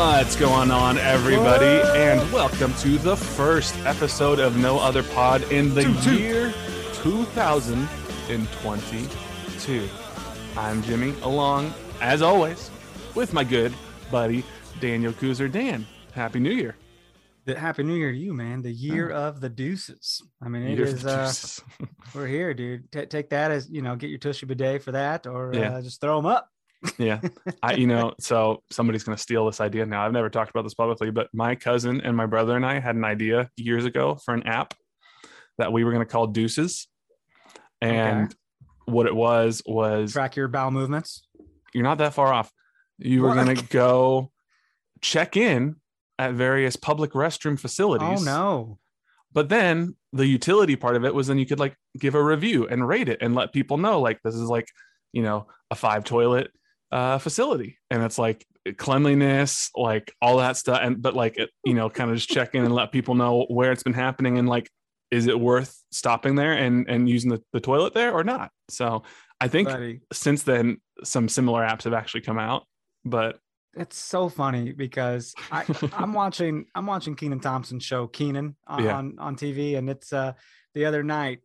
What's going on, everybody? And welcome to the first episode of No Other Pod in the year 2022. I'm Jimmy, along, as always, with my good buddy Daniel Kuzer. Dan, Happy New Year. The Happy New Year to you, man. The year of the deuces. I mean, it Year is. Uh, we're here, dude. Ta take that as you know, get your tushy bidet for that, or Yeah. uh, just throw them up. Yeah. I, you know, so somebody's going to steal this idea now. I've never talked about this publicly, but my cousin and my brother and I had an idea years ago for an app that we were going to call Deuces. And what it was was Track your bowel movements. you're not that far off. You were going to go check in at various public restroom facilities. Oh facilities. no! But then the utility part of it was then you could like give a review and rate it and let people know like this is like, you know, a five toilet uh facility. And it's like cleanliness like all that stuff. And but like it, you know kind of just check in and let people know where it's been happening and like is it worth stopping there and and using the, the toilet there or not? So i think Buddy, since then some similar apps have actually come out but it's so funny because I, I'm watching I'm watching Kenan Thompson's show Kenan on Yeah. on, on TV, and it's uh the other night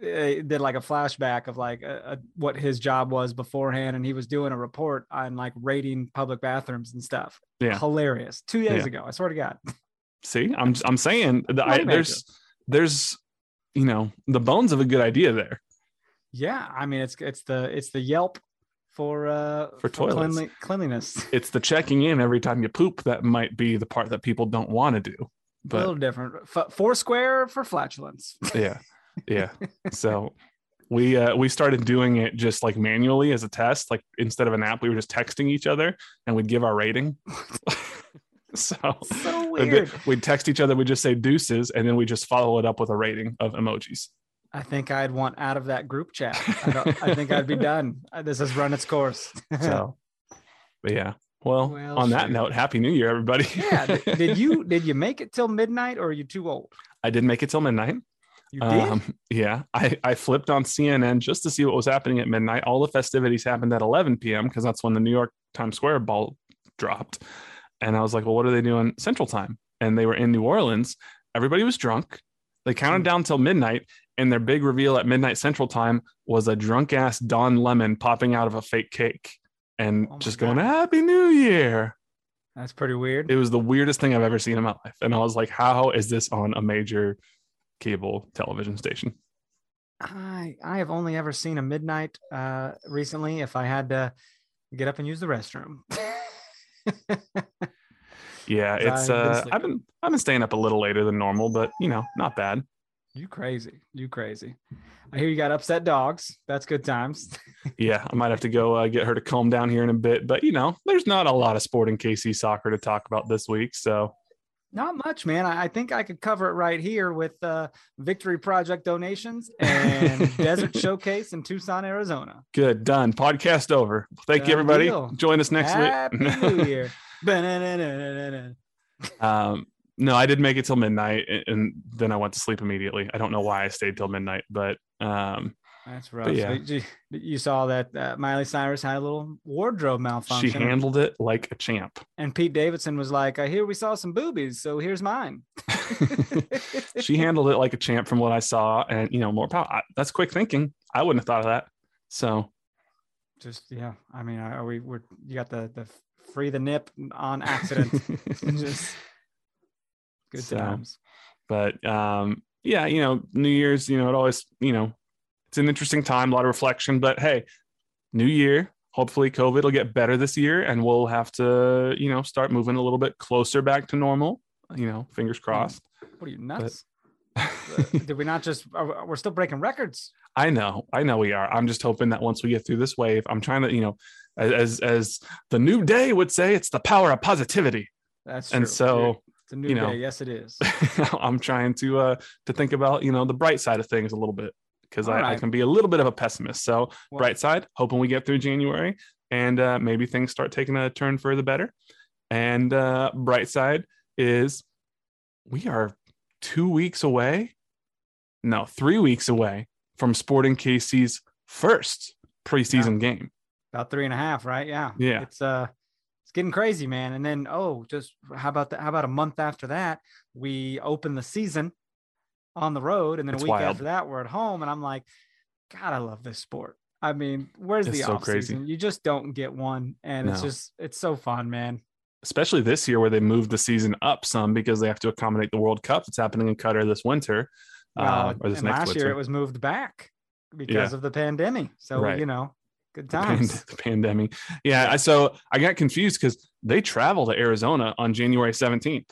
they did like a flashback of like uh uh what his job was beforehand, and he was doing a report on like rating public bathrooms and stuff. Yeah. hilarious. Two days Yeah. ago, I swear to God. see i'm i'm saying that I, there's there's you know the bones of a good idea there Yeah, I mean it's it's the it's the Yelp for uh For toilets. cleanli- cleanliness. it's the checking in every time you poop that might be the part that people don't want to do but a little different. F- Foursquare for flatulence. yeah yeah so we uh we started doing it just like manually as a test like instead of an app we were just texting each other and we'd give our rating so so weird. we'd text each other we'd just say deuces and then we just follow it up with a rating of emojis I think I'd want out of that group chat. I, don't, I think I'd be done. This has run its course. so but yeah well, Well, on that shoot. note happy new year everybody yeah. Did, did you did you make it till midnight or are you too old? i did make it till midnight You did. Um, yeah, I, I flipped on CNN just to see what was happening at midnight. All the festivities happened at 11 p.m. because that's when the New York Times Square ball dropped. And I was like, well, what are they doing Central Time? And they were in New Orleans. Everybody was drunk. They counted down till midnight, and their big reveal at midnight Central Time was a drunk ass Don Lemon popping out of a fake cake and Oh just going, Happy New Year. That's pretty weird. It was the weirdest thing I've ever seen in my life. And I was like, how is this on a major cable television station? I I have only ever seen a midnight uh recently if I had to get up and use the restroom. yeah, it's I've uh. I've been I've been staying up a little later than normal, but you know, not bad. you crazy. You crazy. I hear you got upset dogs. That's good times. Yeah, I might have to go uh, get her to calm down here in a bit, but you know, there's not a lot of sporting KC soccer to talk about this week, so Not much, man. I, I think I could cover it right here with uh, Victory Project donations and Desert Showcase in Tucson, Arizona. good, done. Podcast over. Thank you everybody. deal. Join us next Happy week. New Year. Ba-na-na-na-na-na. um no, I did make it till midnight a- and then I went to sleep immediately. I don't know why I stayed till midnight, but um That's rough. yeah. So you, you saw that uh, Miley Cyrus had a little wardrobe malfunction. She handled it like a champ. and Pete Davidson was like, "I hear we saw some boobies, so here's mine." she handled it like a champ from what I saw, and you know more power. I- That's quick thinking. I wouldn't have thought of that. So Just yeah, I mean, are we? We're you got the the free the nip on accident. Just good So, times. but um, yeah, you know, New Year's, you know, it always, you know, it's an interesting time, a lot of reflection. But hey, New Year. Hopefully, COVID will get better this year, and we'll have to, you know, start moving a little bit closer back to normal. You know, fingers crossed. What are you nuts? Did we not just? are- We're still breaking records. I know, I know we are. I'm just hoping that once we get through this wave, I'm trying to, you know, as as the new day would say, it's the power of positivity. That's true. And so, it's a new you know, day. Yes, it is. I'm trying to uh to think about, you know, the bright side of things a little bit because I, All I can be a little bit of a pessimist. So Well, bright side, hoping we get through January and uh, maybe things start taking a turn for the better. And uh, bright side is we are two weeks away, no, three weeks away from Sporting KC's first preseason game. about three and a half, right? Yeah. Yeah. It's uh it's getting crazy, man. And then oh, just how about that? How about a month after that, we open the season on the road, and then It's a week wild. after that, we're at home. And I'm like, God, I love this sport. I mean, where's It's the so off crazy. season? You just don't get one, and it's just it's so fun, man. Especially this year where they moved the season up some because they have to accommodate the World Cup that's happening in Qatar this winter. Well, um, or this and next last winter. year it was moved back because of the pandemic. So Right. you know, good the, pand- times. the pandemic. Yeah. I So I got confused because they travel to Arizona on January 17th.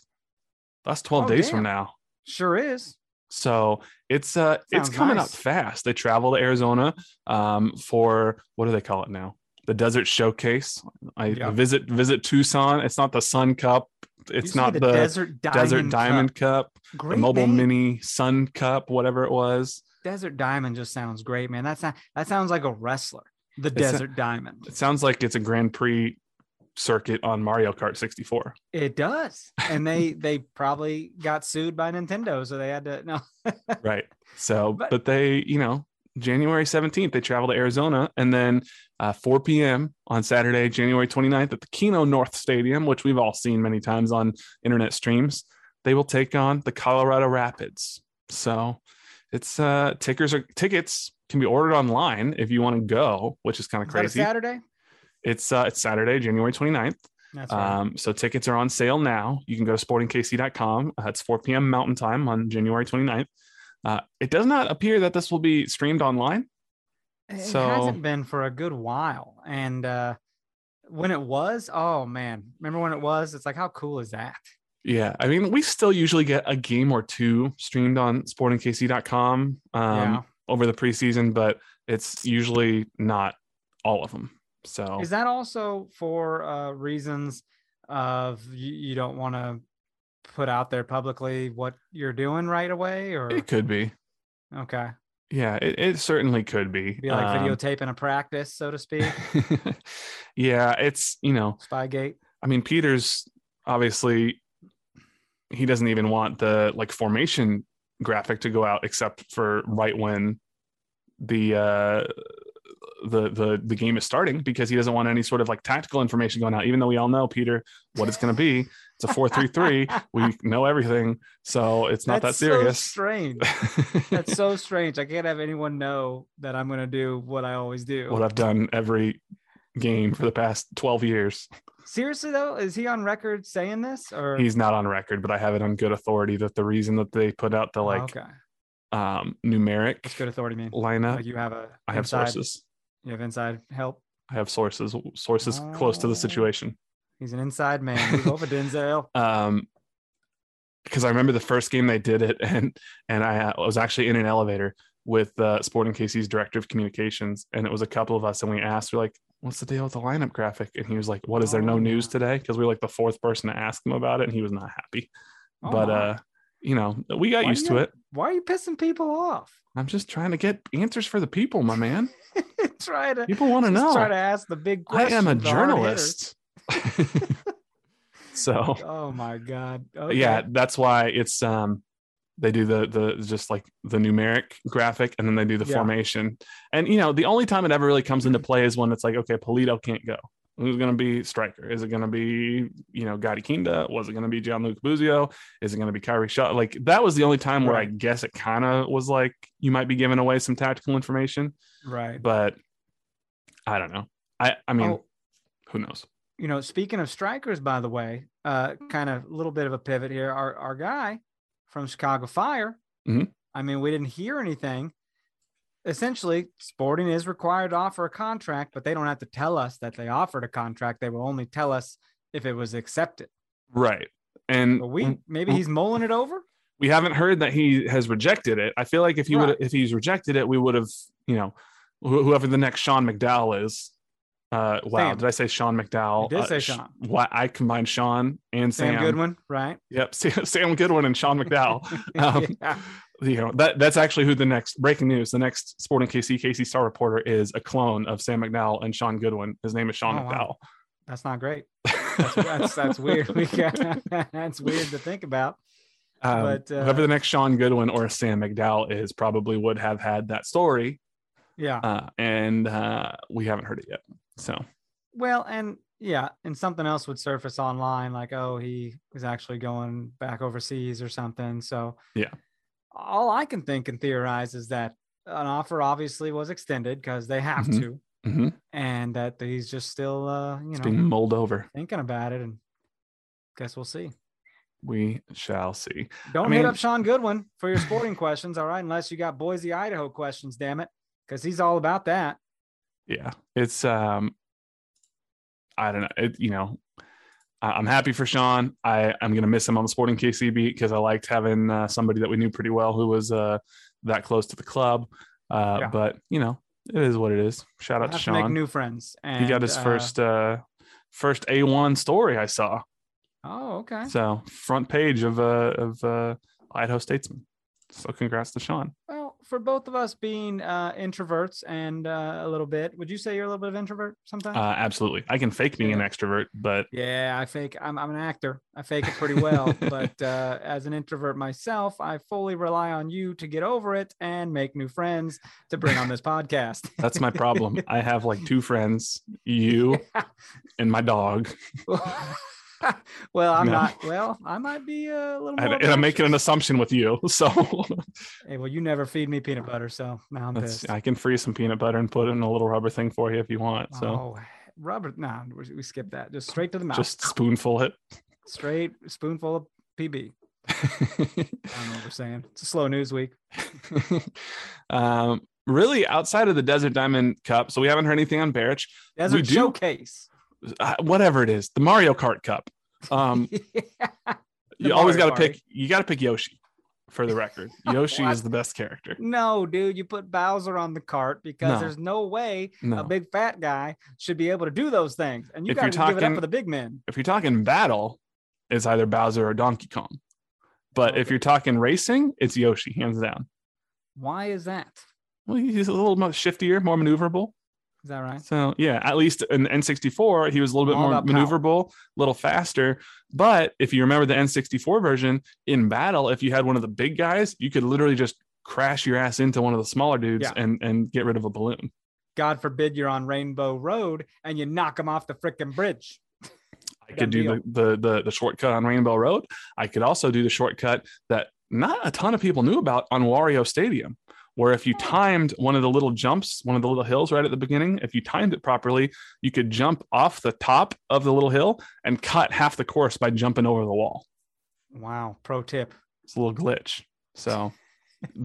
That's 12 Oh, days from now. Sure is. So it's uh it's coming nice. up fast. They travel to Arizona um for what do they call it now? The Desert Showcase. I Yeah. visit visit Tucson. It's not the Sun Cup. It's Used to be not the, Desert Diamond. Desert Cup. Diamond Cup, Great the Mobile name. Mini Sun Cup, whatever it was. Desert Diamond just sounds great, man. That's not, that sounds like a wrestler. The It's a- Desert Diamond. It sounds like it's a Grand Prix circuit on Mario Kart 64. It does, and they they probably got sued by Nintendo, so they had to no. right so But- but, they you know january 17th they travel to arizona and then uh, 4 p.m on saturday january 29th at the kino north stadium which we've all seen many times on internet streams they will take on the colorado rapids so it's uh tickets are tickets can be ordered online if you want to go which is kind of Is that a crazy Saturday. It's uh it's saturday january 29th That's right. um, so tickets are on sale now. You can go to sportingkc.com. Uh, it's 4 p.m. Mountain Time on January 29th. Uh, it does not appear that this will be streamed online. it so- hasn't been for a good while, and uh when it was, oh man, remember when it was? It's like how cool is that? Yeah, I mean, we still usually get a game or two streamed on sportingkc.com um, Yeah. over the preseason, but it's usually not all of them. So Is that also for uh reasons of you, you don't want to put out there publicly what you're doing right away, or it could be. okay, Yeah, it, it certainly could be. be like Um, videotaping a practice, so to speak. yeah, it's, you know, Spygate. I mean, Peters obviously he doesn't even want the like formation graphic to go out except for right when the uh the the the game is starting because he doesn't want any sort of like tactical information going out even though we all know Peter what it's going to be it's a 433 we know everything so it's not That's that serious So strange. That's so strange. I can't have anyone know that I'm going to do what I always do. what I've done every game for the past 12 years Seriously though, is he on record saying this or he's not on record but I have it on good authority that the reason that they put out the like okay? um numeric What's good authority mean? lineup Like you have a I have sources. You have inside help. I have sources. Sources close to Oh. the situation. He's an inside man. Move over, Denzel. Um, because I remember the first game they did it, and and I was actually in an elevator with uh, Sporting KC's director of communications, and it was a couple of us, and we asked, we're like, "What's the deal with the lineup graphic?" And he was like, "What is there no Oh. news today?" Because we were like the fourth person to ask him about it, and he was not happy. Oh but uh, you know, we got used you- to it. why are you pissing people off? I'm just trying to get answers for the people, my man. try to People want to know. try to ask the big I am a the hard hitters. journalist. so Oh my god. yeah that's why it's um They do the the just like the numeric graphic, and then they do the Yeah. formation. And you know, the only time it ever really comes into play is when it's like, okay, Pulido can't go. Who's going to be striker? Is it going to be you know Gadi Kinda? Was it going to be Gianluca Busio? Is it going to be Khiry Shaw? Like that was the only time where I guess it kind of was like you might be giving away some tactical information, Right. but I don't know. I I mean, Oh, who knows? you know, speaking of strikers, by the way, uh, kind of a little bit of a pivot here. Our our guy from Chicago Fire. Mhm. I mean, we didn't hear anything. Essentially, Sporting is required to offer a contract, but they don't have to tell us that they offered a contract. They will only tell us if it was accepted. Right. And But we maybe he's mulling it over. we haven't heard that he has rejected it. I feel like if he would if he's rejected it, we would have, you know, whoever the next Sean McDowell is. Uh, wow, Sam. did I say Sean McDowell? You did Uh, say Sean. Why I combined Sean and Sam. Sam Goodwin, right? Yep, Sam, Goodwin and Sean McDowell. Um, Yeah. You know that that's actually who the next breaking news. The next Sporting KC KC Star reporter is a clone of Sam McDowell and Sean Goodwin. His name is Sean Oh, wow. That's not great. That's that's, that's weird. We got, that's weird to think about. Um, But, uh, whoever the next Sean Goodwin or Sam McDowell is probably would have had that story, Yeah. uh, and uh, we haven't heard it yet. So Well, and yeah, and something else would surface online, like, oh, he was actually going back overseas or something. So Yeah. all I can think and theorize is that an offer obviously was extended because they have Mhm. to, mhm, and that he's just still, uh, you it's know, being mulled over. thinking about it. And guess we'll see. We shall see. Don't mean- hit up Sean Goodwin for your sporting questions, all right? Unless you got Boise, Idaho questions, damn it, because he's all about that. Yeah, it's um, I don't know. It you know, I- I'm happy for Sean. I I'm gonna miss him on the Sporting KC beat because I liked having uh, somebody that we knew pretty well who was uh that close to the club. Uh, Yeah. but you know, it is what it is. Shout out to to make new friends. And, he got his uh, first uh first A1 story I saw. Oh, okay. So front page of uh of uh Idaho Statesman. So congrats to Sean. Well, for both of us being uh, introverts and uh, a little bit, would you say you're a little bit of introvert sometimes? Uh, absolutely. I can fake being an extrovert, but yeah, I fake. I'm, I'm an actor. I fake it pretty well. but uh, as an introvert myself, I fully rely on you to get over it and make new friends to bring on this podcast. that's my problem. I have like two friends, you and my dog. well, I'm No. not. Well, I might be a little more. And, and I'm making an assumption with you. So Hey, well, you never feed me peanut butter, so now I'm that's, pissed. I can freeze some peanut butter and put it in a little rubber thing for you if you want. So oh, rubber. No, we, we skip that. Just straight to the mouth. just spoonful it. straight spoonful of PB. I don't know what we're saying. It's a slow news week. um, really, outside of the Desert Diamond Cup, so we haven't heard anything on Beric. Desert do- showcase. Uh, whatever it is, the Mario Kart Cup. Um, you always got to pick. You got to pick Yoshi. For the record, Yoshi is the best character. no, dude, you put Bowser on the cart because No. there's no way No, a big fat guy should be able to do those things. And you got to give it up for the big men. if you're talking battle, it's either Bowser or Donkey Kong. But if you're talking racing, it's Yoshi, hands down. Why is that? Well, he's a little more shiftier, more maneuverable. Is that right? So yeah, at least in the N64, he was a little bit All more maneuverable, a little faster. But if you remember the N64 version in battle, if you had one of the big guys, you could literally just crash your ass into one of the smaller dudes Yeah. and and get rid of a balloon. God forbid you're on Rainbow Road and you knock him off the freaking bridge. I could do the, the the the shortcut on Rainbow Road. I could also do the shortcut that not a ton of people knew about on Wario Stadium, where if you timed one of the little jumps, one of the little hills right at the beginning, if you timed it properly, you could jump off the top of the little hill and cut half the course by jumping over the wall. Wow. Pro tip. It's a little glitch. So,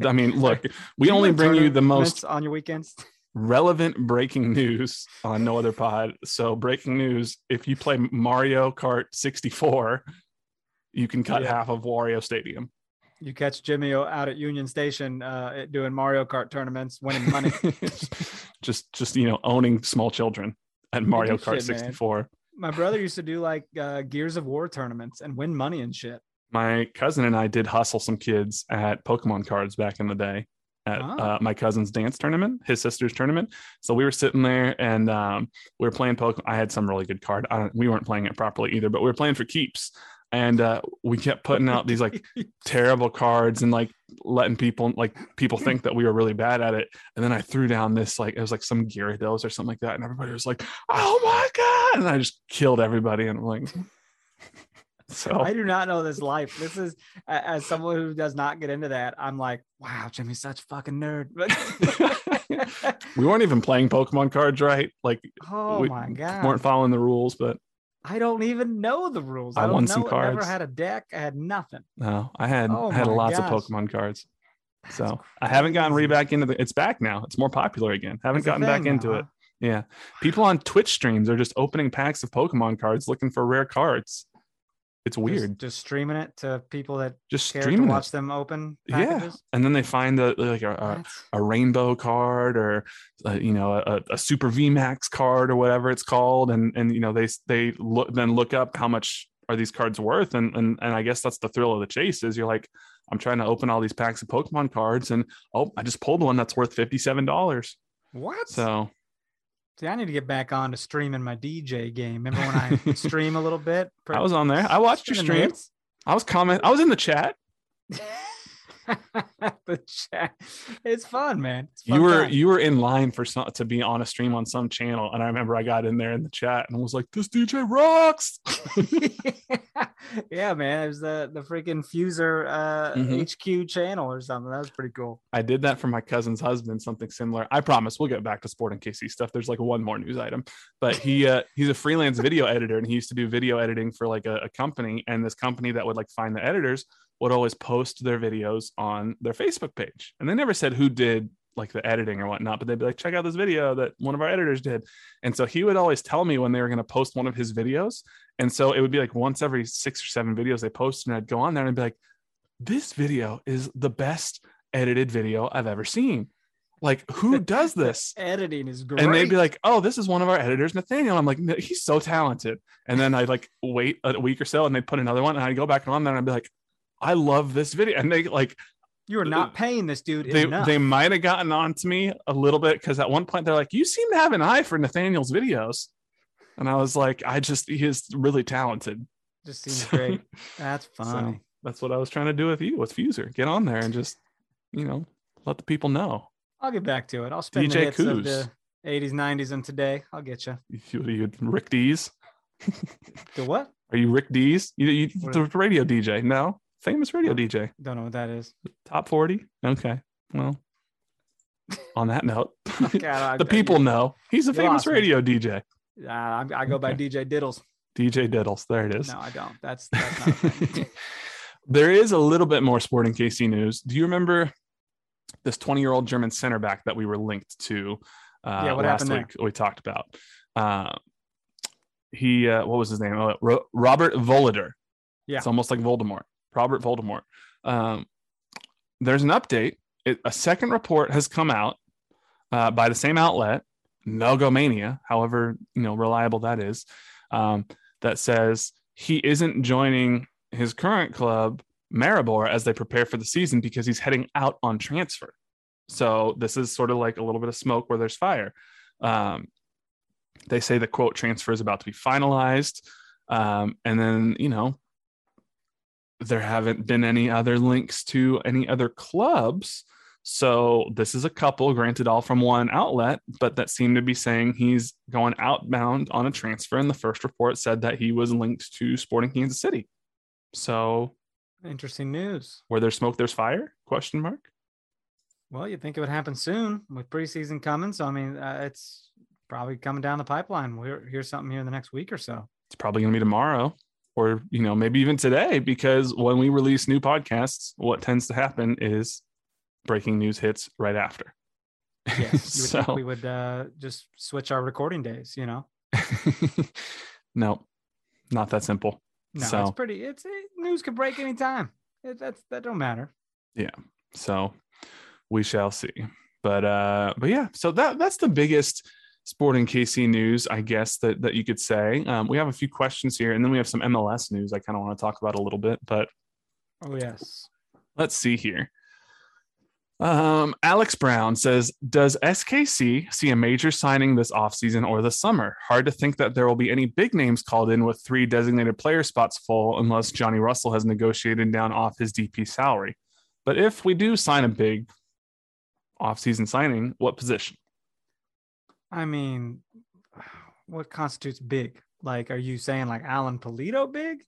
I mean, look, we only bring you the most on your weekends. relevant breaking news on no other pod. So, breaking news if you play Mario Kart 64, you can cut Yeah. half of Wario Stadium. You catch Jimmy out at Union Station uh, doing Mario Kart tournaments, winning money. just, just, you know, owning small children at Mario Kart shit, man. 64. My brother used to do like uh, Gears of War tournaments and win money and shit. My cousin and I did hustle some kids at Pokemon cards back in the day at Ah. uh, my cousin's dance tournament, his sister's tournament. So we were sitting there and um, we were playing Pokemon. I had some really good card. I don't, we weren't playing it properly either, but we were playing for keeps. And uh, we kept putting out these like terrible cards and like letting people like people think that we were really bad at it. And then I threw down this like it was like some Gyarados or something like that, and everybody was like, "Oh my god!" And I just killed everybody, and I'm like. So I do not know this life. This is as someone who does not get into that. I'm like, wow, Jimmy's such a fucking nerd. we weren't even playing Pokemon cards right. Like oh we my god, weren't following the rules, but I don't even know the rules. I I, don't won know. some it. Never had a deck. I had nothing. no, I had Oh I had lots gosh. of Pokemon cards. That's So I haven't gotten re back into the. It's back now. It's more popular again. Haven't It's gotten back thing into now, it. Yeah, people on Twitch streams are just opening packs of Pokemon cards looking for rare cards. It's weird. Just, just streaming it to people that Just, care to streaming watch it. them open Yeah, and then they find the like a, a, a rainbow card or uh, you know a, a super VMAX card or whatever it's called, and and you know they they look then look up how much are these cards worth, and and and I guess that's the thrill of the chase is you're like I'm trying to open all these packs of Pokemon cards, and oh I just pulled one that's worth fifty seven dollars. What? So See, I need to get back on to streaming my DJ game. Remember when I stream a little bit? I was on there. I watched your Spinning stream. I was comment. I was in the chat. the chat. It's fun, man. It's You were time. you were in line for some to be on a stream on some channel, and I remember I got in there in the chat and was like, "This DJ rocks." yeah, man. It was the the freaking Fuser uh, Mhm. HQ channel or something. That was pretty cool. I did that for my cousin's husband, something similar. I promise we'll get back to Sporting KC stuff. There's like one more news item, but he uh, he's a freelance video editor and he used to do video editing for like a, a company. And this company that would like find the editors would always post their videos on their Facebook page. And they never said who did like the editing or whatnot, but they'd be like, check out this video that one of our editors did. And so he would always tell me when they were going to post one of his videos. And so it would be like once every six or seven videos they post, and I'd go on there and I'd be like, this video is the best edited video I've ever seen. Like, who does this? Editing is great. And they'd be like, "Oh, this is one of our editors, Nathaniel." I'm like, "He's so talented." And then I'd like wait a week or so, and they'd put another one, and I'd go back on there, and I'd be like, "I love this video." And they like "You are not paying this dude they enough." they might have gotten on to me a little bit because at one point they're like, "You seem to have an eye for Nathaniel's videos," and I was like, "I just he is really talented." Just seems So- great. That's So that's what I was trying to do with you with Fuser. Get on there and just you know let the people know. I'll get back to it. I'll spend DJ the hits of the 80s, 90s, and today. I'll get you. You, you Rick Dees. The what? Are you Rick Dees? You, you the radio DJ? No, famous radio DJ. Don't know what that is. Top forty. Okay. Well, on that note, Okay, the people know he's a You famous lost me. radio DJ. Uh, I, I go by DJ Diddles. DJ Diddles. There it is. No, I don't. That's, that's not a thing. there is a little bit more sporting KC news. Do you remember this 20 year old German center back that we were linked to uh, Yeah, last week? We talked about. Uh, he, uh, what was his name? Oh, Ro- Robert Voloder. Yeah. It's almost like Voldemort. Robert Voldemort. Um, there's an update. It, a second report has come out uh, by the same outlet, Nogomania, however you know reliable that is, um, that says he isn't joining his current club, Maribor, as they prepare for the season because he's heading out on transfer. So this is sort of like a little bit of smoke where there's fire. Um, they say the quote transfer is about to be finalized, um, and then you know there haven't been any other links to any other clubs. So this is a couple, granted, all from one outlet, but that seemed to be saying he's going outbound on a transfer. And the first report said that he was linked to Sporting Kansas City. So Interesting news. where there's smoke, there's fire? Question mark. Well, you'd think it would happen soon with preseason coming. So, I mean, uh, it's probably coming down the pipeline. We'll hear something here in the next week or so. It's probably going to be tomorrow, or you know maybe even today, because when we release new podcasts, what tends to happen is breaking news hits right after. Yes. You would think so we would uh, just switch our recording days, you know? no, not that simple. No, So- it's pretty, it's it, news could break anytime. It, that's, that don't matter. Yeah. So we shall see. But uh but yeah, so that that's the biggest sporting KC news, I guess that that you could say. Um, we have a few questions here, and then we have some MLS news I kind of want to talk about a little bit. But Oh, yes. let's see here. Um, Alex Brown says, Does SKC see a major signing this offseason or the summer? Hard to think that there will be any big names called in with three designated player spots full unless Johnny Russell has negotiated down off his DP salary. But if we do sign a big offseason signing, what position? I mean, what constitutes big? Like, are you saying like Alan Pulido big?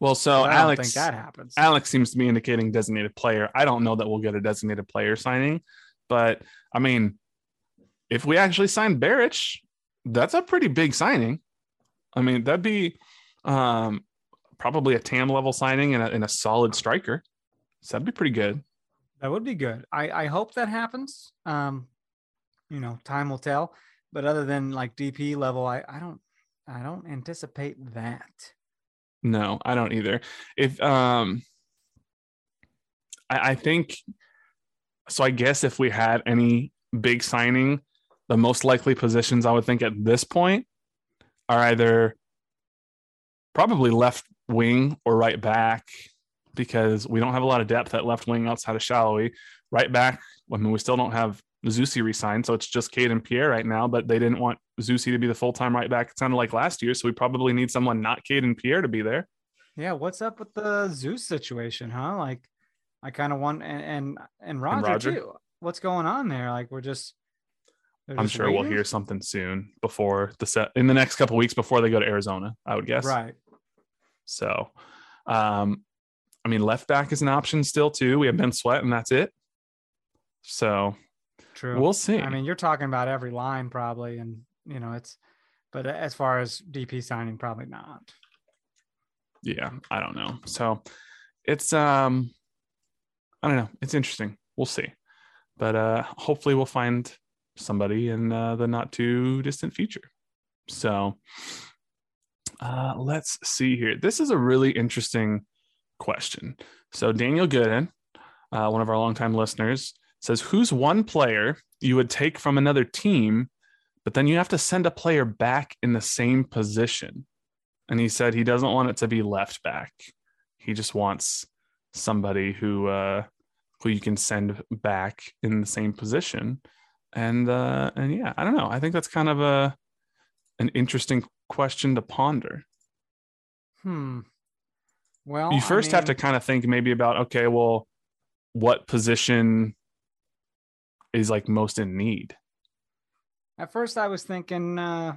Well, so I Alex, think that happens. Alex seems to be indicating designated player. I don't know that we'll get a designated player signing, but I mean, if we actually sign Beric, that's a pretty big signing. I mean, that'd be um, probably a TAM level signing and a, and a solid striker. So that'd be pretty good. That would be good. I, I hope that happens. Um, you know, time will tell. But other than like DP level, I, I don't I don't anticipate that. No, I don't either. If um, I, I think so. I guess if we had any big signing, the most likely positions I would think at this point are either probably left wing or right back because we don't have a lot of depth at left wing outside of Salloi. Right back, I mean, we still don't have Zusi resigned, so it's just Cade and Pierre right now, but they didn't want Zusi to be the full time right back. It sounded like last year, so we probably need someone not Cade and Pierre to be there. Yeah, what's up with the Zeus situation, huh? Like, I kind of want and and and Roger, Roger. too. What's going on there? Like, we're just. I'm sure we'll hear something soon before the set in the next couple weeks before they go to Arizona, I would guess. Right. So, um, I mean, left back is an option still too. We have Ben Sweat, and that's it. So True. we'll see. I mean, you're talking about every line probably, and you know it's. But as far as DP signing, probably not. yeah, I don't know. So it's um, I don't know. It's interesting. We'll see, but uh, hopefully we'll find somebody in uh, the not too distant future. So uh, let's see here. This is a really interesting question. So Daniel Gooden, uh, one of our longtime listeners, says, "Who's one player you would take from another team, but then you have to send a player back in the same position?" And he said he doesn't want it to be left back. He just wants somebody who uh, who you can send back in the same position. And uh, and yeah, I don't know. I think that's kind of a an interesting question to ponder. Hmm. Well, you I first have to kind of think maybe about okay, well, what position is like most in need? At first, I was thinking uh,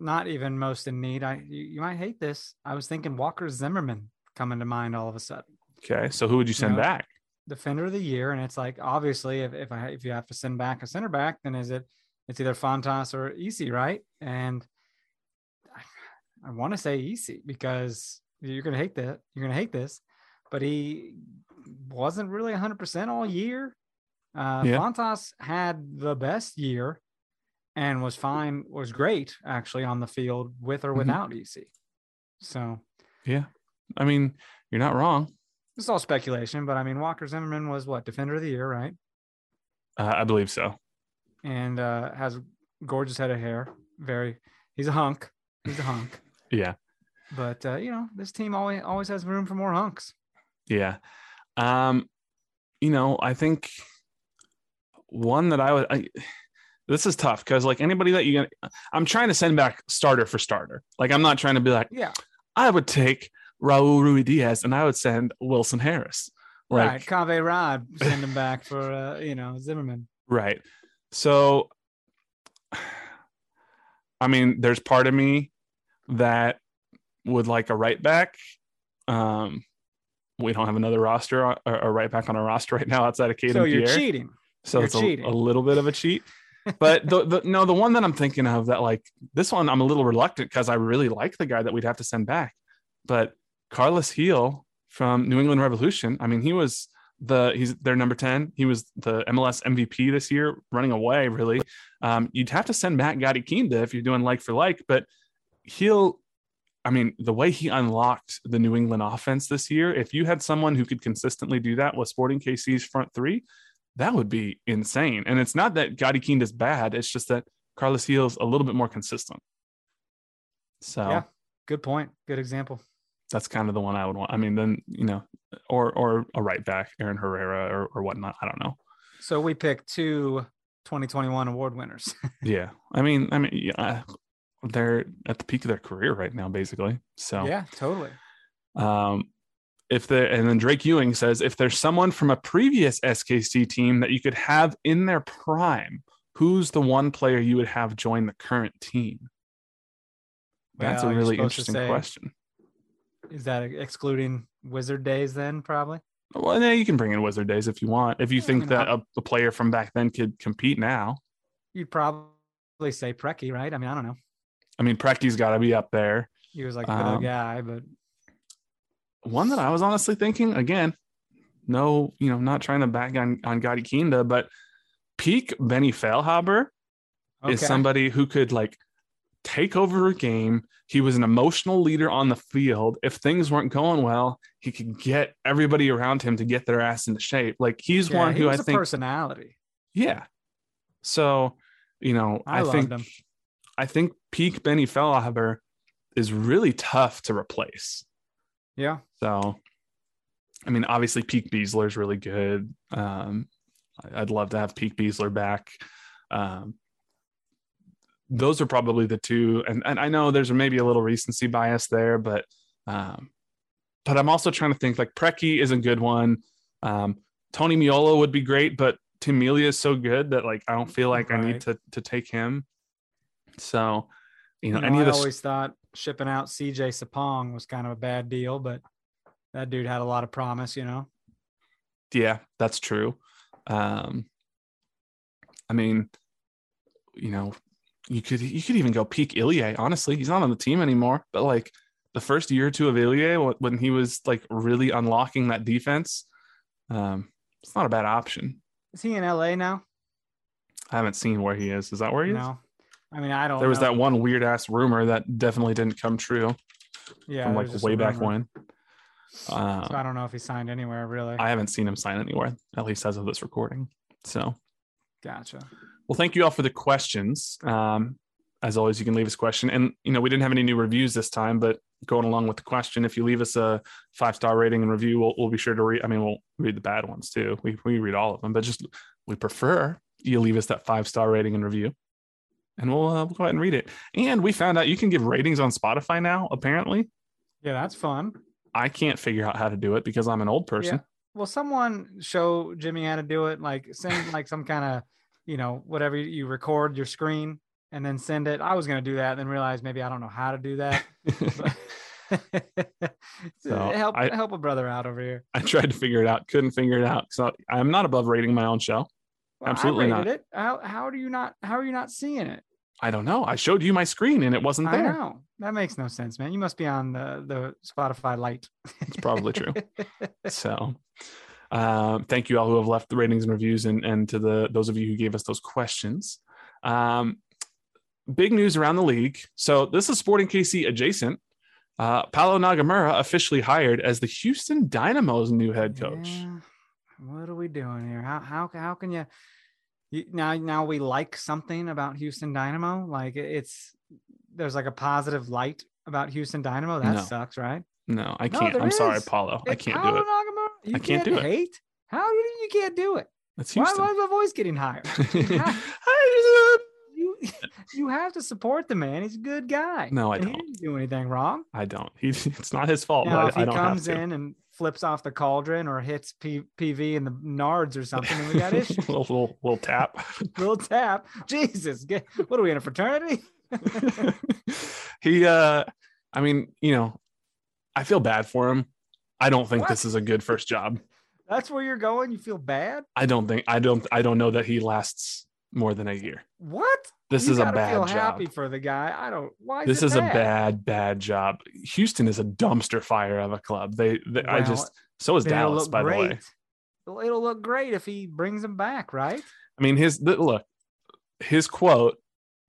not even most in need. I you, you might hate this. I was thinking Walker Zimmerman coming to mind all of a sudden. Okay, so who would you send know, back? defender of the year, and it's like obviously if if I if you have to send back a center back, then is it it's either Fontas or Easy, right? And I, I want to say Easy because you're gonna hate that you're gonna hate this, but he wasn't really 100 percent all year. Uh, Yeah. Fontas had the best year and was fine, was great actually on the field with or Mhm. without Easy. So Yeah, I mean, you're not wrong. it's all speculation, but I mean Walker Zimmerman was what defender of the year, right? Uh, I believe so. and uh, has gorgeous head of hair. Very, he's a hunk. He's a hunk. Yeah, But uh, you know, this team always always has room for more hunks. yeah. Um, you know, I think one that I would. I, this is tough because like anybody that you, get I'm trying to send back starter for starter. Like I'm not trying to be like Yeah, I would take Raul Ruidiaz and I would send Wilson Harris. Like, right. Kaveh Rad send him back for uh, you know Zimmerman. Right. So, I mean, there's part of me that would like a right back. Um, we don't have another roster or a right back on our roster right now outside of Caden so you're Pierre. cheating. So you're it's a, a little bit of a cheat. But the, the no, the one that I'm thinking of that like this one, I'm a little reluctant because I really like the guy that we'd have to send back. But Carles Gil from New England Revolution, I mean, he was the he's their number 10. He was the MLS MVP this year, running away, really. Um, you'd have to send back Gadi Kinda if you're doing like for like, but he'll I mean, the way he unlocked the New England offense this year, if you had someone who could consistently do that with Sporting KC's front three, that would be insane. And it's not that Gadi Kinda is bad, it's just that Carles Gil's a little bit more consistent. So Yeah, good point. Good example. that's kind of the one I would want. I mean, then you know, or or a right back, Aaron Herrera or or whatnot. I don't know. So we picked two 2021 award winners. Yeah, I mean, I mean, yeah, they're at the peak of their career right now, basically. So yeah, totally. Um, if the and then Drake Ewing says if there's someone from a previous SKC team that you could have in their prime, who's the one player you would have join the current team? That's Well, a really interesting say- question. Is that excluding Wizard days then? Probably. Well, yeah, you can bring in Wizard Days if you want. If you Yeah, I think mean, that a player from back then could compete now, You'd probably say Preki, right? I mean, I don't know. I mean, Preki's got to be up there. He was like the Um, guy, but One that I was honestly thinking again, no, you know, not trying to back on on Gadi Kinda, but peak Benny Feilhaber is somebody who could like take over a game. He was an emotional leader on the field. If things weren't going well, he could get everybody around him to get their ass into shape. Like he's Yeah, one who I think, personality. yeah. So, you know, I I, think, him. I think peak Benny Feilhaber is really tough to replace. Yeah. So, I mean, obviously, Peak Besler is really good. Um, I'd love to have Peak Besler back. Um, those are probably the two, and and I know there's maybe a little recency bias there, but um, but I'm also trying to think like Preki is a good one. Um, Tony Meola would be great, but Tim Melia is so good that like I don't feel like I need to to take him. So, you know, You know, any I of the always thought shipping out CJ Sapong was kind of a bad deal, but that dude had a lot of promise, you know. Yeah, that's true. Um, I mean, you know, you could you could even go peak Ilie. Honestly, he's not on the team anymore. But like the first year or two of Ilie, when he was like really unlocking that defense, um, it's not a bad option. Is he in LA now? I haven't seen where he is. Is that where he is? I mean, I don't. There was know. that one weird ass rumor that definitely didn't come true yeah, from like way back when. Uh, So I don't know if he signed anywhere really. I haven't seen him sign anywhere, at least as of this recording. So. gotcha. Well, thank you all for the questions. Um, as always, you can leave us a question. And, you know, we didn't have any new reviews this time, but going along with the question, if you leave us a five star rating and review, we'll, we'll be sure to read. I mean, we'll read the bad ones too. We, we read all of them, but just we prefer you leave us that five star rating and review. And we'll, uh, we'll go ahead and read it. And we found out you can give ratings on Spotify now, apparently. Yeah, that's fun. I can't figure out how to do it because I'm an old person. Well, someone show Jimmy how to do it. Like send like some kind of, you know, whatever you- record your screen and then send it. I was gonna do that, and then realize maybe I don't know how to do that. So, help I- help a brother out over here. I tried to figure it out, couldn't figure it out. So I'm not above rating my own show. Well, Absolutely I not. it. How how do you not how are you not seeing it? I don't know. I showed you my screen and it wasn't I there. know that makes no sense, man. You must be on the the Spotify light. It's probably true. So, um, thank you all who have left the ratings and reviews, and and to the those of you who gave us those questions. Um, big news around the league. So this is Sporting KC adjacent. Uh, Paulo Nagamura officially hired as the Houston Dynamo's new head coach. Yeah. What are we doing here? How how how can you now now we like something about Houston Dynamo? Like it's there's like a positive light about Houston Dynamo. That No. sucks, right? No, I can't. there I'm sorry, is. Paulo. I can't do it. Nagamura. You I can't do it. Hate? How do you you can't do it? That's Why, Houston. why is my voice getting higher? You have, you, have to support the man. He's a good guy. No, I And don't. Do anything wrong. I don't. He, it's not his fault. Now, but if I, he I don't have comes in and flips off the cauldron or hits P- PV in the nards or something, then we got issues. little, little little tap. Little tap. Jesus, get, what are we in a fraternity? he uh I mean, you know, I feel bad for him. I don't think What? this is a good first job. That's where you're going. You feel bad. I don't think I don't I don't know that he lasts more than a year. What? This You is a bad feel job. happy for the guy. I don't. Why? Is This is a bad bad job. Houston is a dumpster fire of a club. They, they I just so is Dallas by the way. It'll, it'll look great if he brings him back, right? I mean, his look, his quote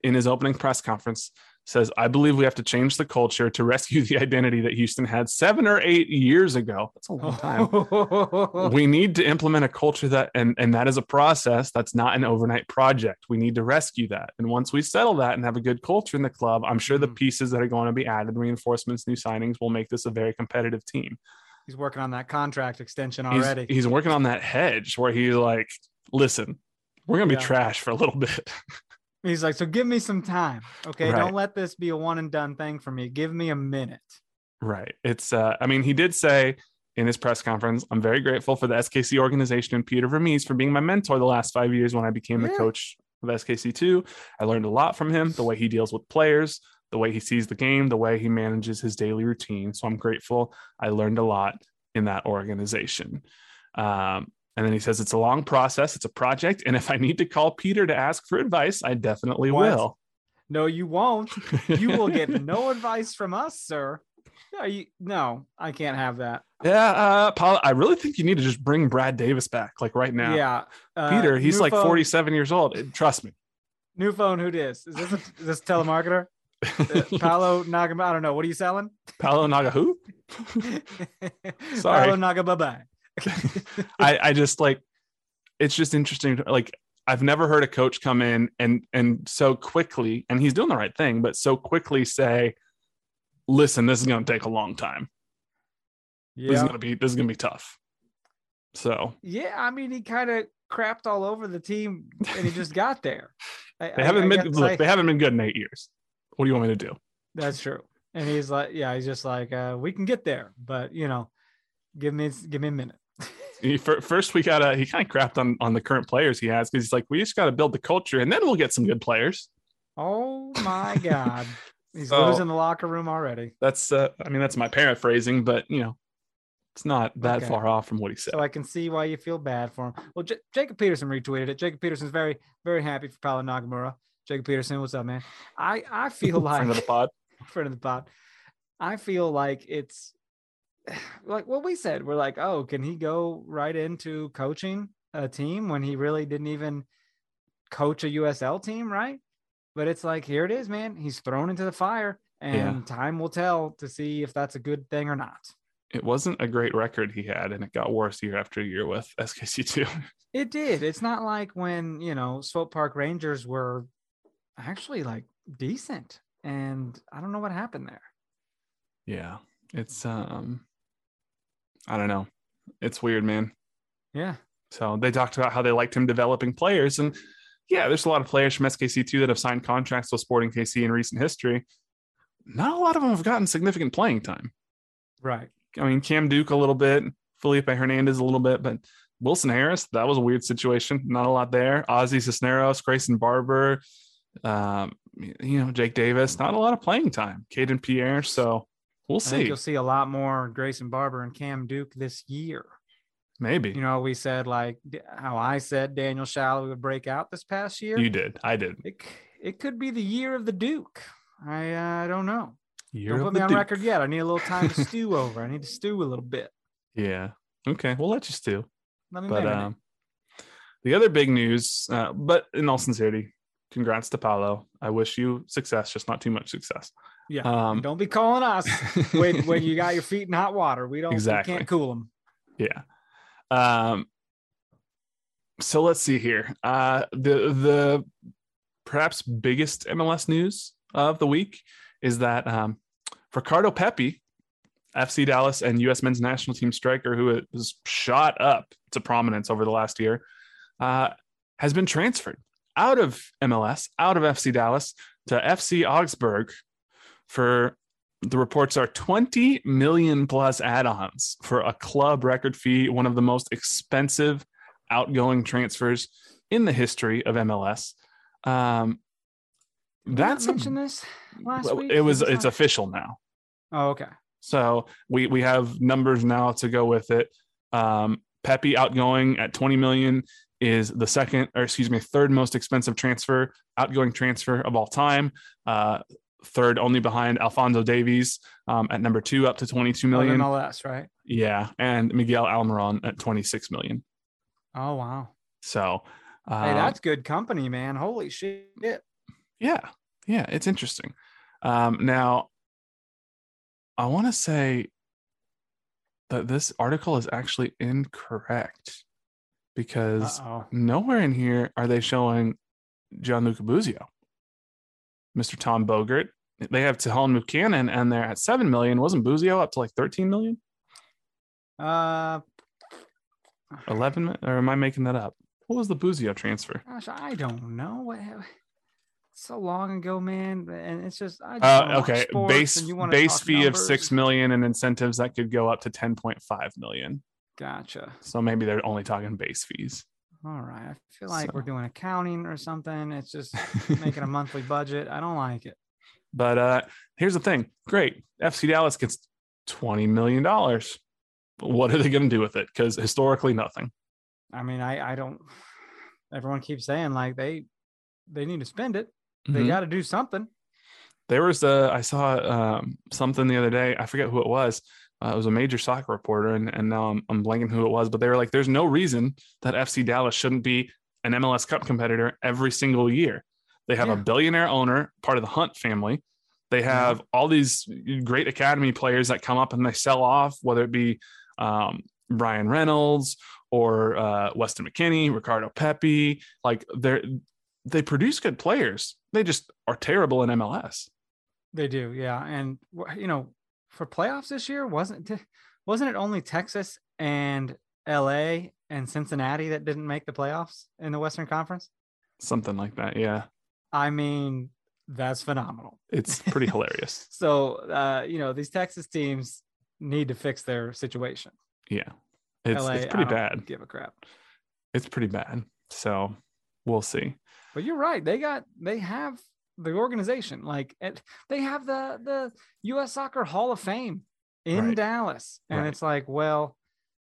in his opening press conference says, "I believe we have to change the culture to rescue the identity that Houston had seven or eight years ago. That's a long time. we need to implement a culture that, and and that is a process. That's not an overnight project. We need to rescue that. And once we settle that and have a good culture in the club, I'm sure the Mhm. pieces that are going to be added, reinforcements, new signings, will make this a very competitive team. He's working on that contract extension He's, already. he's working on that hedge where he's like, listen, we're gonna be Yeah. trash for a little bit. He's like, so give me some time. Okay. Right. Don't let this be a one and done thing for me. Give me a minute. Right. It's uh I mean, he did say in his press conference, I'm very grateful for the SKC organization and Peter Vermes for being my mentor the last five years when I became the coach of SKC2. I learned a lot from him, the way he deals with players, the way he sees the game, the way he manages his daily routine. So I'm grateful. I learned a lot in that organization. Um, and then he says it's a long process, it's a project. And if I need to call Peter to ask for advice, I definitely What? will. No, you won't. You will get no advice from us, sir. No, you, no, I can't have that. Yeah, uh, Paul, I really think you need to just bring Brad Davis back, like right now. Yeah. Uh, Peter, he's like phone- 47 years old. Trust me. New phone. Who dis? Is this a, is this a telemarketer? Uh, Paolo Nagama. I don't know. What are you selling? Paolo Naga who? Sorry. Paolo Nagababa. I, I just like it's just interesting. Like I've never heard a coach come in and and so quickly, and he's doing the right thing, but so quickly say, listen, this is gonna take a long time. This is Yeah. gonna be this is gonna be tough. So Yeah. I mean, he kind of crapped all over the team and he just got there. I, they I- haven't I been guess look, I- they haven't been good in eight years. What do you want me to do? That's true. And he's like, yeah, he's just like, uh, we can get there, but you know, give me give me a minute. He, first we gotta he kind of crapped on on the current players he has because he's like we just gotta build the culture and then we'll get some good players. Oh my god. He's So- losing the locker room already. That's uh, I mean that's my paraphrasing, but you know, it's not that Okay. far off from what he said. So I can see why you feel bad for him. Well, J- Jacob Peterson retweeted it. Jacob Peterson's very, very happy for Paolo Nagamura. Jacob Peterson, what's up, man? I, I feel like Friend of the pod. friend of the pod. I feel like it's like what we said. We're like, oh, can he go right into coaching a team when he really didn't even coach a USL team, right? But it's like, here it is, man. He's thrown into the fire, and Yeah. time will tell to see if that's a good thing or not. It wasn't a great record he had, and it got worse year after year with SKC2. It did. It's not like when, you know, Swope Park Rangers were actually like decent. And I don't know what happened there. yeah, it's um, I don't know. It's weird, man. Yeah. So they talked about how they liked him developing players, and yeah, there's a lot of players from SKC2 that have signed contracts with Sporting KC in recent history. Not a lot of them have gotten significant playing time. Right. I mean, Cam Duke a little bit, Felipe Hernandez a little bit, but Wilson Harris, that was a weird situation. Not a lot there. Ozzy Cisneros, Grayson Barber, um, you know, Jake Davis, not a lot of playing time. Kaden Pierre. So we'll I think see. you'll see a lot more Grayson Barber and Cam Duke this year. Maybe You know, we said like how I said Daniel Salloi would break out this past year. you did. I did. it, it could be the year of the Duke. I uh, don't know. Year don't put me on Duke. record yet. I need a little time to stew over. I need to stew a little bit. Yeah. Okay. We'll let you stew. Let me But um, the other big news, uh, but in all sincerity, congrats to Paolo. I wish you success, just not too much success. Yeah. Um, don't be calling us when when you got your feet in hot water. We don't Exactly. we can't cool them. Yeah. Um so let's see here. Uh the the perhaps biggest MLS news of the week is that um Ricardo Pepi, FC Dallas and US men's national team striker who has shot up to prominence over the last year, uh, has been transferred out of MLS, out of FC Dallas to FC Augsburg for the reports are 20 million plus add-ons for a club record fee, one of the most expensive outgoing transfers in the history of MLS. Um, that's a, this last week. it was it's official now. Oh, okay. So we we have numbers now to go with it. Um, Pepi outgoing at 20 million is the second, or excuse me, third most expensive transfer, outgoing transfer of all time. Uh, third only behind Alfonso Davies um, at number two, up to 22 Oh, million. MLS, right? Yeah, and Miguel Almiron at 26 million. Oh wow. So, uh, Hey, that's good company, man. Holy shit. yeah, yeah, it's interesting. Um, now, I want to say that this article is actually incorrect because Uh-oh. nowhere in here are they showing Gianluca Busio, Mr. Tom Bogert. They have Tajon Buchanan, and they're at seven million. Wasn't Busio up to like 13 million? Uh 11 or am I making that up? What was the Busio transfer? Gosh, I don't know. What, so long ago, man, and it's just I just Uh, okay, base base fee of six million and incentives that could go up to ten point five million. Gotcha. So maybe they're only talking base fees. All right. I feel like So- we're doing accounting or something. It's just making a monthly budget. I don't like it. But uh, here's the thing: great, FC Dallas gets twenty million dollars. What are they going to do with it? Because historically, nothing. I mean, I I don't. Everyone keeps saying like they they need to spend it. They Mhm. got to do something. There was a I saw um, something the other day. I forget who it was. Uh, it was a major soccer reporter, and and now I'm, I'm blanking who it was. But they were like, "There's no reason that FC Dallas shouldn't be an MLS Cup competitor every single year. They have Yeah. a billionaire owner, part of the Hunt family. They have all these great academy players that come up and they sell off, whether it be um, Brian Reynolds or uh, Weston McKennie, Ricardo Pepi. Like they're they produce good players. They just are terrible in MLS. They do, yeah. And you know, for playoffs this year, wasn't it- wasn't it only Texas and L.A. and Cincinnati that didn't make the playoffs in the Western Conference? Something like that. Yeah. I mean, that's phenomenal. It's pretty hilarious. So, uh, you know, these Texas teams need to fix their situation. Yeah. It's, LA, it's pretty bad. Give a crap. It's pretty bad. So we'll see. But you're right. They got they have the organization. Like it, they have the the U.S. Soccer Hall of Fame in Right. Dallas, and Right. it's like, well,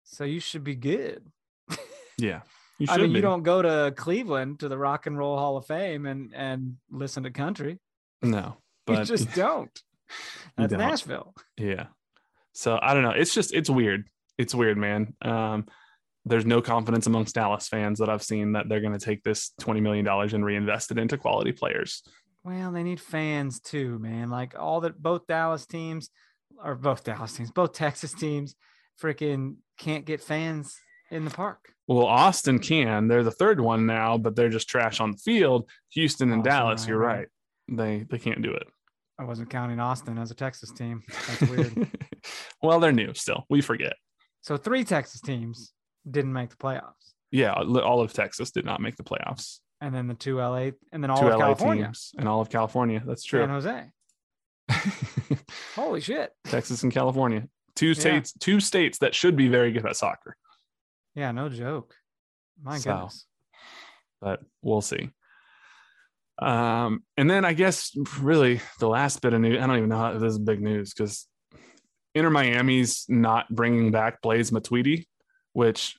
so you should be good. Yeah. You should. I mean, be. you don't go to Cleveland to the Rock and Roll Hall of Fame and and listen to country. No. you But just don't. That's don't. Nashville. Yeah. So I don't know. It's just it's weird. It's weird, man. Um, there's no confidence amongst Dallas fans that I've seen that they're going to take this twenty million dollars and reinvest it into quality players. Well, they need fans too, man. Like all that, both Dallas teams, or both Dallas teams, both Texas teams, freaking can't get fans in the park. Well, Austin can. They're the third one now, but they're just trash on the field. Houston and Austin, Dallas, right, you're right. right. They they can't do it. I wasn't counting Austin as a Texas team. That's weird. well, they're new still. We forget. so three Texas teams didn't make the playoffs, Yeah, all of Texas did not make the playoffs. And then the two LA, and then all Two of LA California, teams and all of California. That's true. San. Jose. Holy shit! Texas and California. Two states, two states that should be very good at soccer. Yeah, no joke. My So, goodness. but we'll see. Um, and then I guess really the last bit of news, I don't even know how this is big news because Inter Miami's not bringing back Blaise Matuidi, which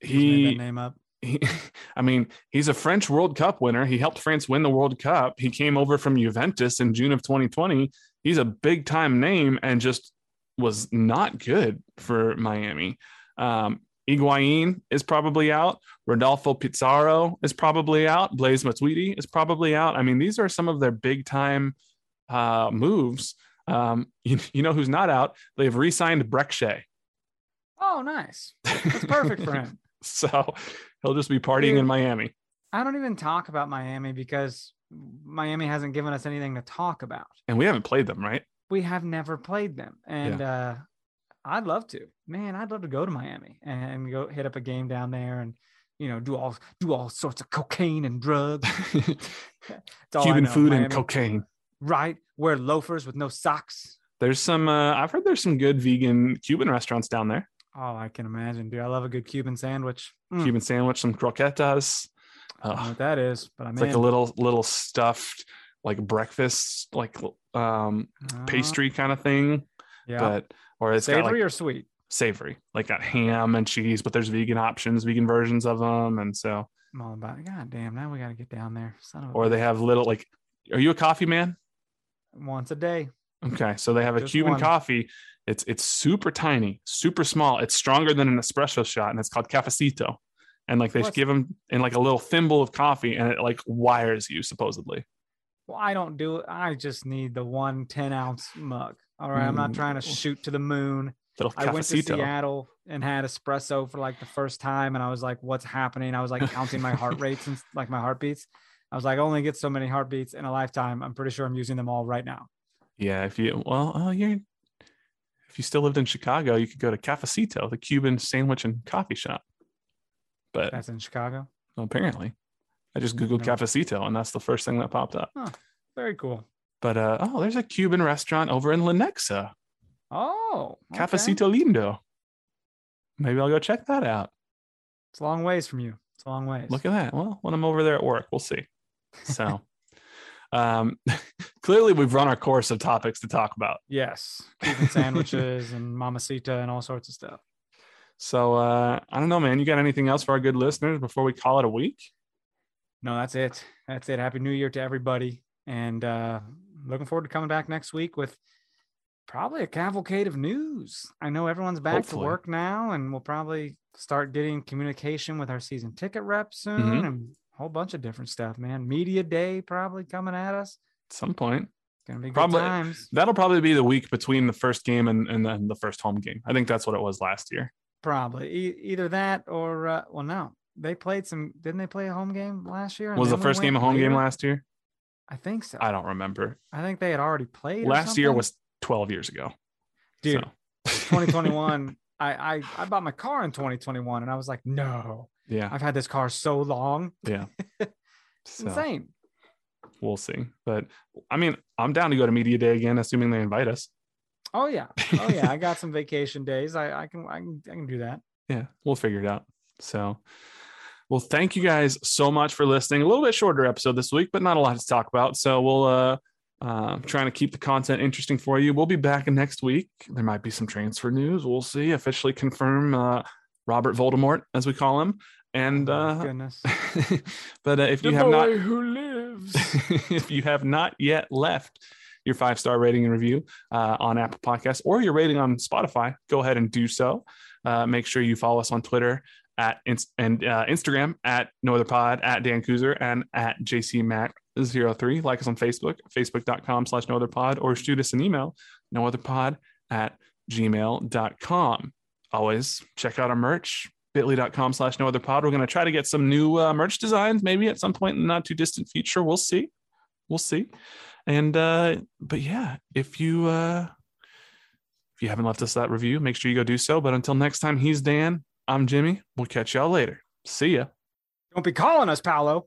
he, that name up. He, I mean, he's a French World Cup winner. He helped France win the World Cup. He came over from Juventus in June of 2020. He's a big time name and just was not good for Miami. Um, Higuain is probably out. Rodolfo Pizarro is probably out. Blaise Matuidi is probably out. I mean, these are some of their big time uh, moves. Um, you, you know who's not out? They've re-signed Brek Shea. Oh, nice. That's perfect for him. so he'll just be partying Dude. in Miami. I don't even talk about Miami because Miami hasn't given us anything to talk about. And we haven't played them, right? We have never played them. And uh I'd love to. Man, I'd love to go to Miami and, go hit up a game down there and you know do all do all sorts of cocaine and drugs. Cuban food and cocaine. Right. Wear loafers with no socks. There's some. Uh, I've heard there's some good vegan Cuban restaurants down there. Oh, I can imagine, dude. I love a good Cuban sandwich. Mm, Cuban sandwich, some croquetas. I don't know Uh, what that is, but I'm it's like a little little stuffed like breakfast like um Uh, pastry kind of thing, yeah. but or it's got Savory like or sweet? savory, like got ham and cheese, but there's vegan options, vegan versions of them, and so I'm all about it. God damn, now we got to get down there. Son of a or they have little like. Are you a coffee man? once a day. Okay, so they have a Just Cuban one. coffee. It's it's super tiny, super small. It's stronger than an espresso shot, and it's called cafecito. And like they give them in like a little thimble of coffee, and it like wires you supposedly. Well, I don't do it. I just need the one 10 ounce mug. All right. I'm not Mm. trying to shoot to the moon. Little I went to. Seattle and had espresso for like the first time. And I was like, what's happening? I was like counting my heart rates and like my heartbeats. I was like, I only get so many heartbeats in a lifetime. I'm pretty sure I'm using them all right now. Yeah, if you well, oh, you're if you still lived in Chicago, you could go to Cafecito, the Cuban sandwich and coffee shop. But That's in Chicago. apparently. I just googled No. Cafecito and that's the first thing that popped up. Very cool. But uh, oh, there's a Cuban restaurant over in Lenexa, Oh, okay. Cafecito Lindo. Maybe I'll go check that out. It's a long ways from you. It's a long ways. Look at that. Well, when I'm over there at work, we'll see. So, um, clearly, we've run our course of topics to talk about. yes, Cuban sandwiches and mamacita and all sorts of stuff. So, uh, I don't know, man. You got anything else for our good listeners before we call it a week? No, that's it. That's it. Happy New Year to everybody. And uh looking forward to coming back next week with probably a cavalcade of news. I know everyone's back Hopefully. to work now, and we'll probably start getting communication with our season ticket rep soon Mhm. and whole bunch of different stuff, man. Media day probably coming at us. At some point, Gonna be good Probably- times. that'll probably be the week between the first game and, and then the first home game. I think that's what it was last year. Probably e- either that or uh, well, no, they played some. Didn't they play a home game last year? Was the first game a home game last year? I think so. I don't remember. I think they had already played. Last year was 12 years ago. dude. So, 2021. I, I I bought my car in 2021, and I was like, no, yeah, I've had this car so long. yeah. It's So insane. we'll see. But I mean, I'm down to go to media day again, assuming they invite us. Oh yeah, oh yeah. I got some vacation days. I I can I can I can do that. Yeah, we'll figure it out. So, well, thank you guys so much for listening. A little bit shorter episode this week, but not a lot to talk about. So we'll uh, uh trying to keep the content interesting for you. We'll be back next week. There might be some transfer news. We'll see. Officially confirm uh, Robert Voldemort, as we call him. And Oh, uh, goodness. but uh, if you have not who lives. if you have not yet left your five star rating and review uh, on Apple Podcasts or your rating on Spotify, go ahead and do so. Uh, make sure you follow us on Twitter at and uh, Instagram at No Other Pod, at Dan Kuzer, and at JCMac03. Like us on Facebook, facebook.com slash No Other Pod, or shoot us an email, No Other Pod at gmail.com. Always check out our merch, bit.ly.com slash no other pod. We're going to try to get some new uh, merch designs maybe at some point in the not too distant future. We'll see. We'll see. And, uh, but yeah, if you, uh, if you haven't left us that review, make sure you go do so. But until next time, he's Dan. I'm Jimmy. We'll catch y'all later. See ya. Don't be calling us, Paolo.